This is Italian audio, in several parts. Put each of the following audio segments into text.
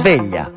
sveglia.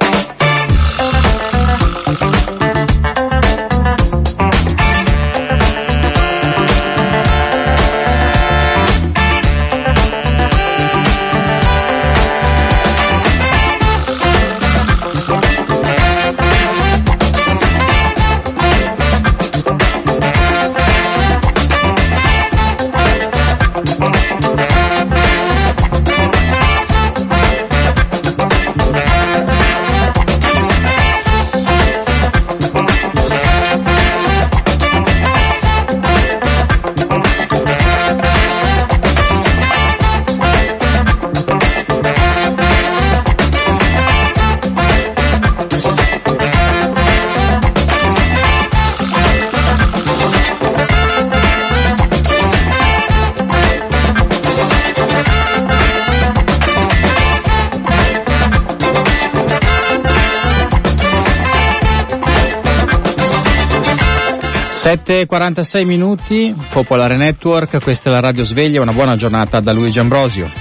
7.46 minuti, Popolare Network, questa è la Radio Sveglia, una buona giornata da Luigi Ambrosio.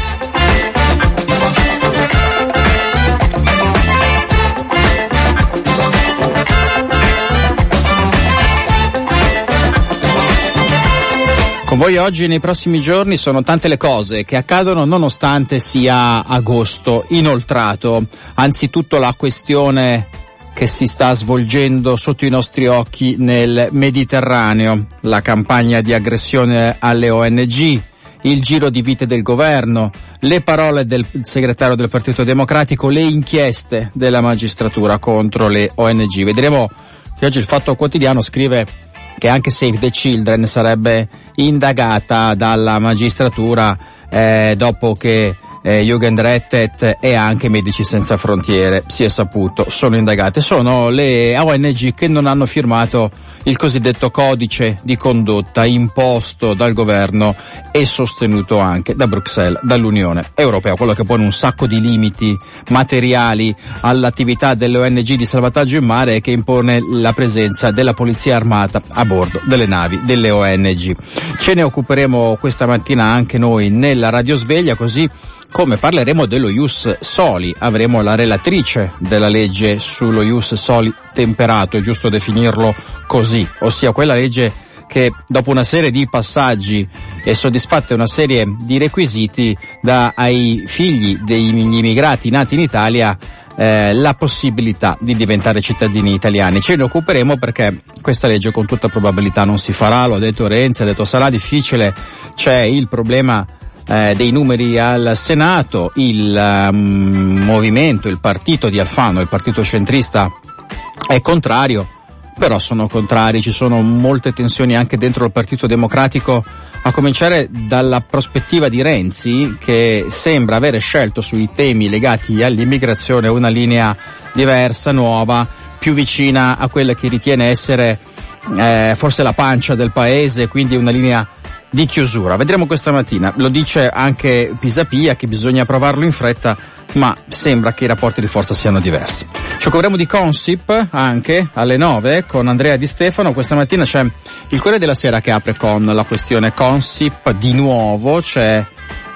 Con voi oggi e nei prossimi giorni sono tante le cose che accadono nonostante sia agosto inoltrato. Anzitutto la questione che si sta svolgendo sotto i nostri occhi nel Mediterraneo, la campagna di aggressione alle ONG, il giro di vite del governo, le parole del segretario del Partito Democratico, le inchieste della magistratura contro le ONG. Vedremo che oggi il Fatto Quotidiano scrive che anche Save the Children sarebbe indagata dalla magistratura eh, dopo che eh, Jugendrettet e anche Medici Senza Frontiere, si è saputo, sono indagate. Sono le ONG che non hanno firmato il cosiddetto codice di condotta imposto dal governo e sostenuto anche da Bruxelles, dall'Unione Europea, quello che pone un sacco di limiti materiali all'attività delle ONG di salvataggio in mare e che impone la presenza della polizia armata a bordo delle navi delle ONG. Ce ne occuperemo questa mattina anche noi nella Radio Sveglia, così come parleremo dello Ius Soli, avremo la relatrice della legge sullo Ius Soli temperato, è giusto definirlo così, ossia quella legge che dopo una serie di passaggi e soddisfatte una serie di requisiti dà ai figli degli immigrati nati in Italia eh, la possibilità di diventare cittadini italiani. Ce ne occuperemo perché questa legge con tutta probabilità non si farà, lo ha detto Renzi, ha detto sarà difficile, c'è il problema eh, dei numeri al Senato, il um, movimento, il partito di Alfano, il partito centrista è contrario, però sono contrari, ci sono molte tensioni anche dentro il Partito Democratico, a cominciare dalla prospettiva di Renzi che sembra avere scelto sui temi legati all'immigrazione una linea diversa, nuova, più vicina a quella che ritiene essere eh, forse la pancia del paese, quindi una linea di chiusura. Vedremo questa mattina. Lo dice anche Pisapia che bisogna approvarlo in fretta, ma sembra che i rapporti di forza siano diversi. Ci occuperemo di Consip anche alle 9 con Andrea Di Stefano. Questa mattina c'è il Corriere della Sera che apre con la questione Consip di nuovo. C'è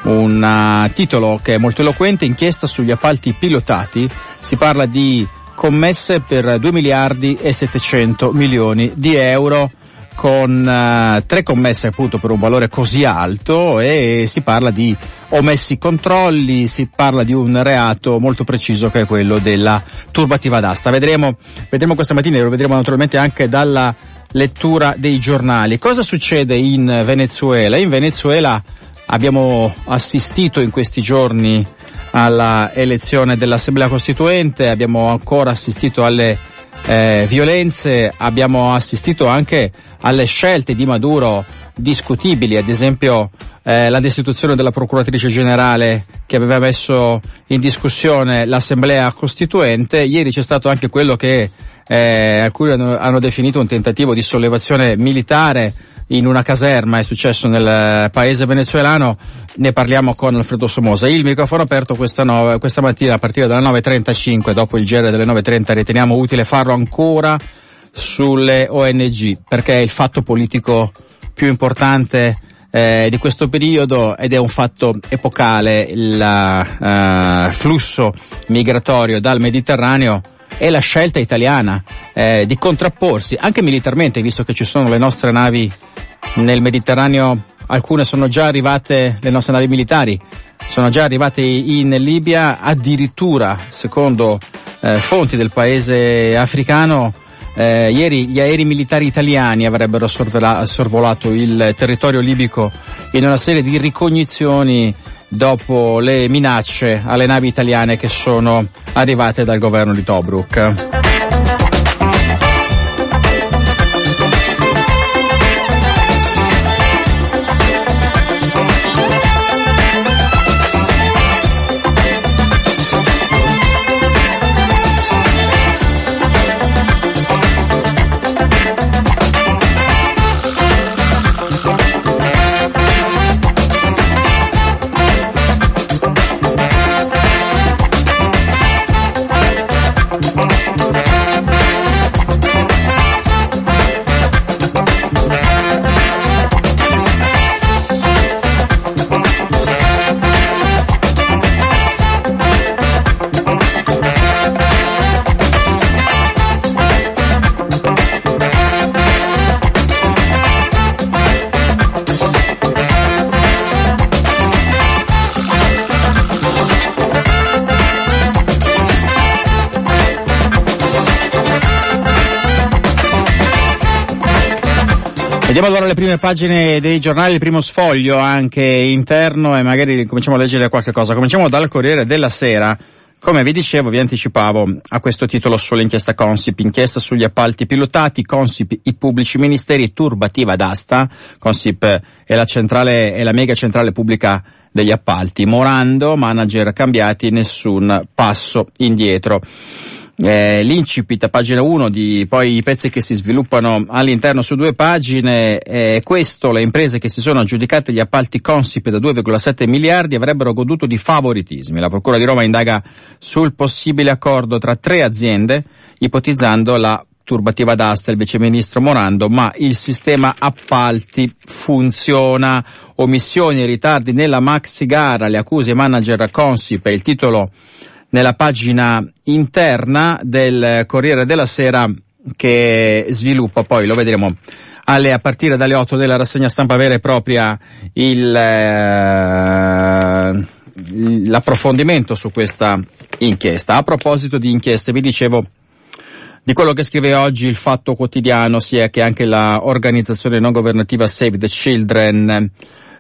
un uh, titolo che è molto eloquente, inchiesta sugli appalti pilotati. Si parla di commesse per 2 miliardi e 700 milioni di euro con uh, tre commesse appunto per un valore così alto e si parla di omessi controlli, si parla di un reato molto preciso che è quello della turbativa d'asta. Vedremo, vedremo questa mattina e lo vedremo naturalmente anche dalla lettura dei giornali. Cosa succede in Venezuela? In Venezuela abbiamo assistito in questi giorni alla elezione dell'Assemblea Costituente, abbiamo ancora assistito alle eh, violenze, abbiamo assistito anche alle scelte di Maduro discutibili, ad esempio eh, la destituzione della procuratrice generale che aveva messo in discussione l'assemblea costituente, ieri c'è stato anche quello che eh, alcuni hanno, hanno definito un tentativo di sollevazione militare in una caserma, è successo nel paese venezuelano, ne parliamo con Alfredo Somosa. Il microfono aperto questa, no, questa mattina a partire dalle 9.35, dopo il GR delle 9.30 riteniamo utile farlo ancora sulle ONG, perché è il fatto politico più importante eh, di questo periodo ed è un fatto epocale il uh, flusso migratorio dal Mediterraneo e la scelta italiana eh, di contrapporsi anche militarmente, visto che ci sono le nostre navi nel Mediterraneo, alcune sono già arrivate, le nostre navi militari sono già arrivate in Libia, addirittura secondo eh, fonti del paese africano eh, ieri gli aerei militari italiani avrebbero sorvolato il territorio libico in una serie di ricognizioni dopo le minacce alle navi italiane che sono arrivate dal governo di Tobruk. Vediamo allora le prime pagine dei giornali, il primo sfoglio anche interno e magari cominciamo a leggere qualche cosa. Cominciamo dal Corriere della Sera. Come vi dicevo, vi anticipavo a questo titolo solo inchiesta Consip, inchiesta sugli appalti pilotati, Consip, i pubblici ministeri, turbativa d'asta, Consip è la centrale, è la mega centrale pubblica degli appalti, Morando, manager cambiati, nessun passo indietro eh, l'incipit a pagina 1 di poi i pezzi che si sviluppano all'interno su due pagine, eh, questo le imprese che si sono aggiudicate gli appalti Consip da 2,7 miliardi avrebbero goduto di favoritismi. La Procura di Roma indaga sul possibile accordo tra tre aziende, ipotizzando la turbativa d'asta il viceministro Morando, ma il sistema appalti funziona. Omissioni e ritardi nella maxi gara, le accuse manager Consip e il titolo nella pagina interna del Corriere della Sera che sviluppa poi, lo vedremo alle, a partire dalle 8 della rassegna stampa vera e propria il, eh, l'approfondimento su questa inchiesta. A proposito di inchieste, vi dicevo di quello che scrive oggi il Fatto Quotidiano, sia che anche l'organizzazione non governativa Save the Children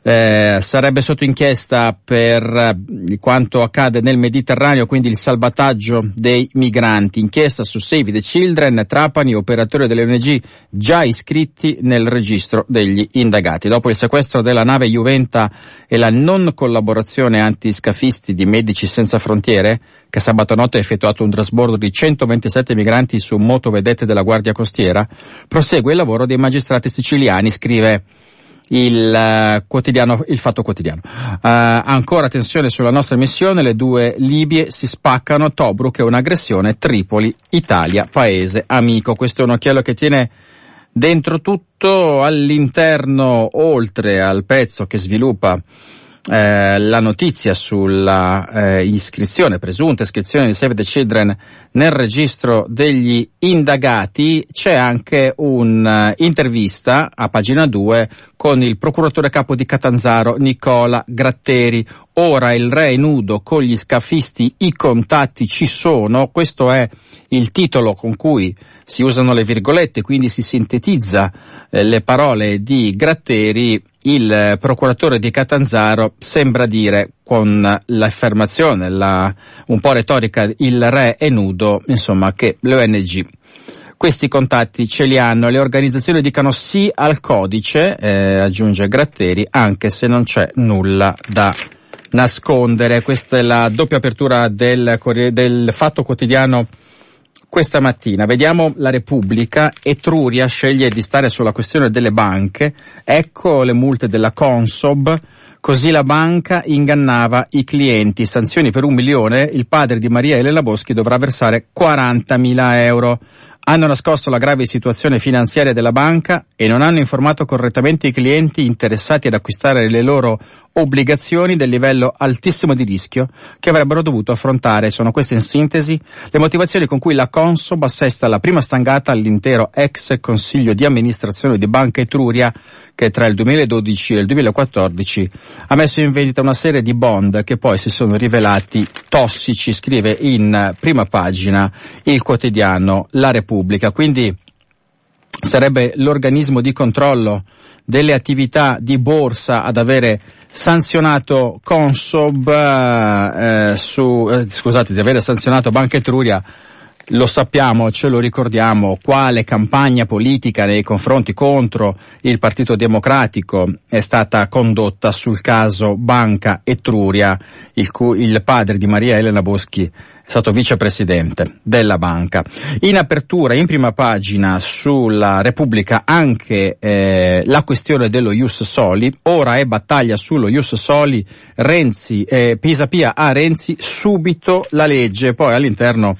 eh, sarebbe sotto inchiesta per eh, quanto accade nel Mediterraneo, quindi il salvataggio dei migranti. Inchiesta su Save the Children, Trapani, operatori delle ONG già iscritti nel registro degli indagati. Dopo il sequestro della nave Juventa e la non collaborazione antiscafisti di Medici Senza Frontiere, che sabato notte ha effettuato un trasbordo di 127 migranti su motovedette della Guardia Costiera, prosegue il lavoro dei magistrati siciliani, scrive il uh, quotidiano, il fatto quotidiano. Uh, ancora attenzione sulla nostra missione, le due Libie si spaccano, Tobruk è un'aggressione, Tripoli, Italia, paese amico. Questo è un occhiello che tiene dentro tutto all'interno, oltre al pezzo che sviluppa eh, la notizia sulla eh, iscrizione, presunta iscrizione di Save the Children nel registro degli indagati, c'è anche un'intervista uh, a pagina 2 con il procuratore capo di Catanzaro Nicola Gratteri. Ora il re è nudo con gli scafisti, i contatti ci sono, questo è il titolo con cui si usano le virgolette, quindi si sintetizza eh, le parole di Gratteri. Il procuratore di Catanzaro sembra dire con l'affermazione, la, un po' retorica, il re è nudo, insomma, che le ONG questi contatti ce li hanno, le organizzazioni dicano sì al codice, eh, aggiunge Gratteri, anche se non c'è nulla da nascondere. Questa è la doppia apertura del, del Fatto Quotidiano questa mattina. Vediamo la Repubblica. Etruria sceglie di stare sulla questione delle banche. Ecco le multe della Consob. Così la banca ingannava i clienti. Sanzioni per un milione. Il padre di Maria Elena Boschi dovrà versare 40.000 euro. hanno nascosto la grave situazione finanziaria della banca e non hanno informato correttamente i clienti interessati ad acquistare le loro obbligazioni del livello altissimo di rischio che avrebbero dovuto affrontare. Sono queste in sintesi le motivazioni con cui la Consob assesta la prima stangata all'intero ex consiglio di amministrazione di Banca Etruria che tra il 2012 e il 2014 ha messo in vendita una serie di bond che poi si sono rivelati tossici, scrive in prima pagina il quotidiano La Repubblica. Quindi sarebbe l'organismo di controllo delle attività di borsa ad avere sanzionato Consob eh, su, eh, scusate, di avere sanzionato Banca Etruria lo sappiamo, ce lo ricordiamo, quale campagna politica nei confronti contro il Partito Democratico è stata condotta sul caso Banca Etruria, il, cui, il padre di Maria Elena Boschi è stato vicepresidente della banca. In apertura, in prima pagina sulla Repubblica anche eh, la questione dello Ius Soli, ora è battaglia sullo Ius Soli, Renzi, eh, Pisapia a Renzi subito la legge, poi all'interno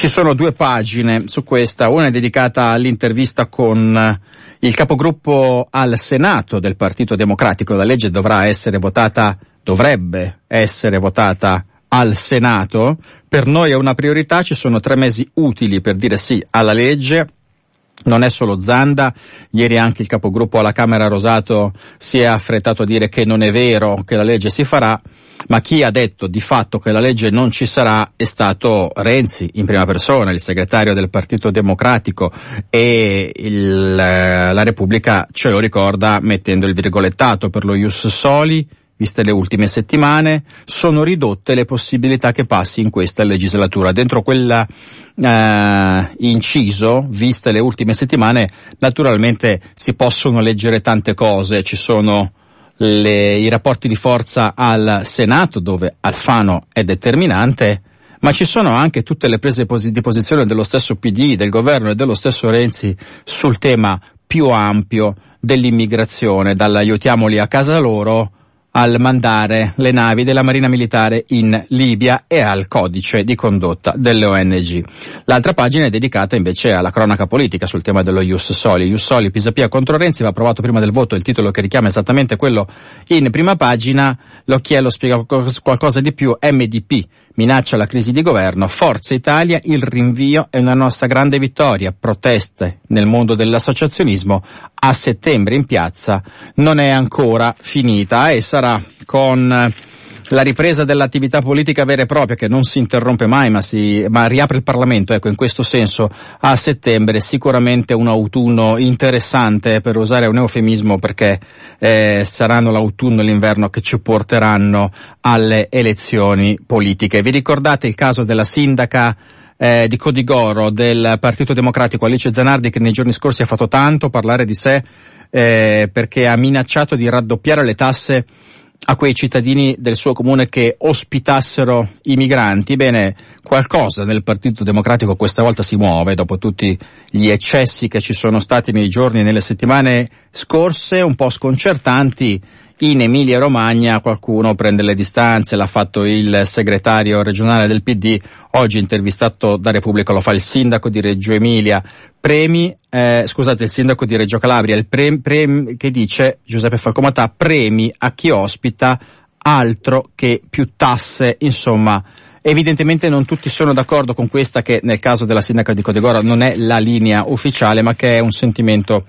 ci sono due pagine su questa, una è dedicata all'intervista con il capogruppo al Senato del Partito Democratico, la legge dovrà essere votata, dovrebbe essere votata al Senato, per noi è una priorità, ci sono tre mesi utili per dire sì alla legge, non è solo Zanda, ieri anche il capogruppo alla Camera Rosato si è affrettato a dire che non è vero che la legge si farà, ma chi ha detto di fatto che la legge non ci sarà è stato Renzi in prima persona, il segretario del Partito Democratico e il, la Repubblica ce lo ricorda mettendo il virgolettato per lo Ius Soli, viste le ultime settimane, sono ridotte le possibilità che passi in questa legislatura. Dentro quel eh, inciso, viste le ultime settimane, naturalmente si possono leggere tante cose, ci sono le, i rapporti di forza al Senato dove Alfano è determinante, ma ci sono anche tutte le prese di posizione dello stesso PD, del governo e dello stesso Renzi sul tema più ampio dell'immigrazione, dall'aiutiamoli a casa loro al mandare le navi della Marina Militare in Libia e al codice di condotta delle ONG. L'altra pagina è dedicata invece alla cronaca politica sul tema dello Ius Soli. Ius Soli Pisapia contro Renzi va approvato prima del voto, il titolo che richiama esattamente quello in prima pagina, l'Occhiello spiega qualcosa di più, MDP minaccia la crisi di governo, Forza Italia, il rinvio è una nostra grande vittoria, proteste nel mondo dell'associazionismo a settembre in piazza non è ancora finita e sarà con la ripresa dell'attività politica vera e propria che non si interrompe mai ma, si, ma riapre il Parlamento, ecco in questo senso a settembre sicuramente un autunno interessante per usare un eufemismo perché eh, saranno l'autunno e l'inverno che ci porteranno alle elezioni politiche. Vi ricordate il caso della sindaca eh, di Codigoro del Partito Democratico Alice Zanardi che nei giorni scorsi ha fatto tanto parlare di sé eh, perché ha minacciato di raddoppiare le tasse a quei cittadini del suo comune che ospitassero i migranti. Bene, qualcosa nel Partito Democratico questa volta si muove dopo tutti gli eccessi che ci sono stati nei giorni e nelle settimane scorse, un po' sconcertanti in Emilia Romagna qualcuno prende le distanze, l'ha fatto il segretario regionale del PD, oggi intervistato da Repubblica lo fa il sindaco di Reggio Emilia, premi, eh, scusate, il sindaco di Reggio Calabria, il pre, pre, che dice Giuseppe Falcomatà, premi a chi ospita altro che più tasse, insomma, Evidentemente non tutti sono d'accordo con questa che nel caso della sindaca di Codegora non è la linea ufficiale, ma che è un sentimento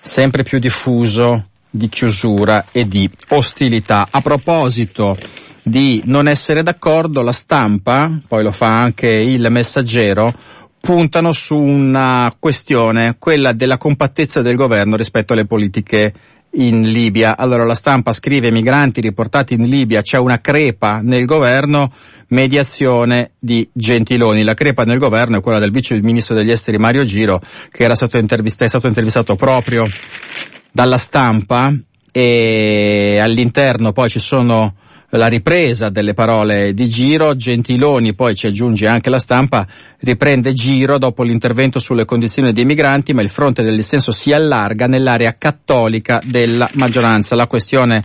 sempre più diffuso di chiusura e di ostilità. A proposito di non essere d'accordo, la stampa, poi lo fa anche il messaggero, puntano su una questione, quella della compattezza del governo rispetto alle politiche in Libia. Allora la stampa scrive migranti riportati in Libia, c'è una crepa nel governo, mediazione di Gentiloni. La crepa nel governo è quella del vice ministro degli esteri Mario Giro, che era stato è stato intervistato proprio dalla stampa e all'interno poi ci sono la ripresa delle parole di Giro, Gentiloni poi ci aggiunge anche la stampa, riprende Giro dopo l'intervento sulle condizioni dei migranti, ma il fronte del dissenso si allarga nell'area cattolica della maggioranza. La questione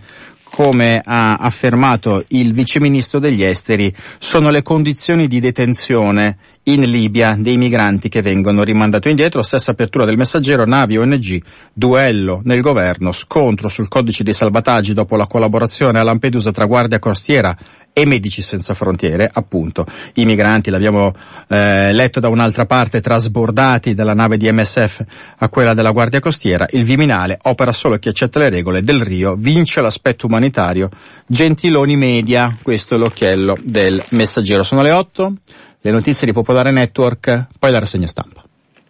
come ha affermato il viceministro degli esteri, sono le condizioni di detenzione in Libia dei migranti che vengono rimandati indietro. Stessa apertura del messaggero, navi ONG, duello nel governo, scontro sul codice dei salvataggi dopo la collaborazione a Lampedusa tra Guardia Costiera e Medici Senza Frontiere, appunto. I migranti, l'abbiamo eh, letto da un'altra parte, trasbordati dalla nave di MSF a quella della Guardia Costiera. Il Viminale opera solo chi accetta le regole del Rio, vince l'aspetto umanitario. Gentiloni Media, questo è l'occhiello del messaggero. Sono le 8, le notizie di Popolare Network, poi la rassegna stampa.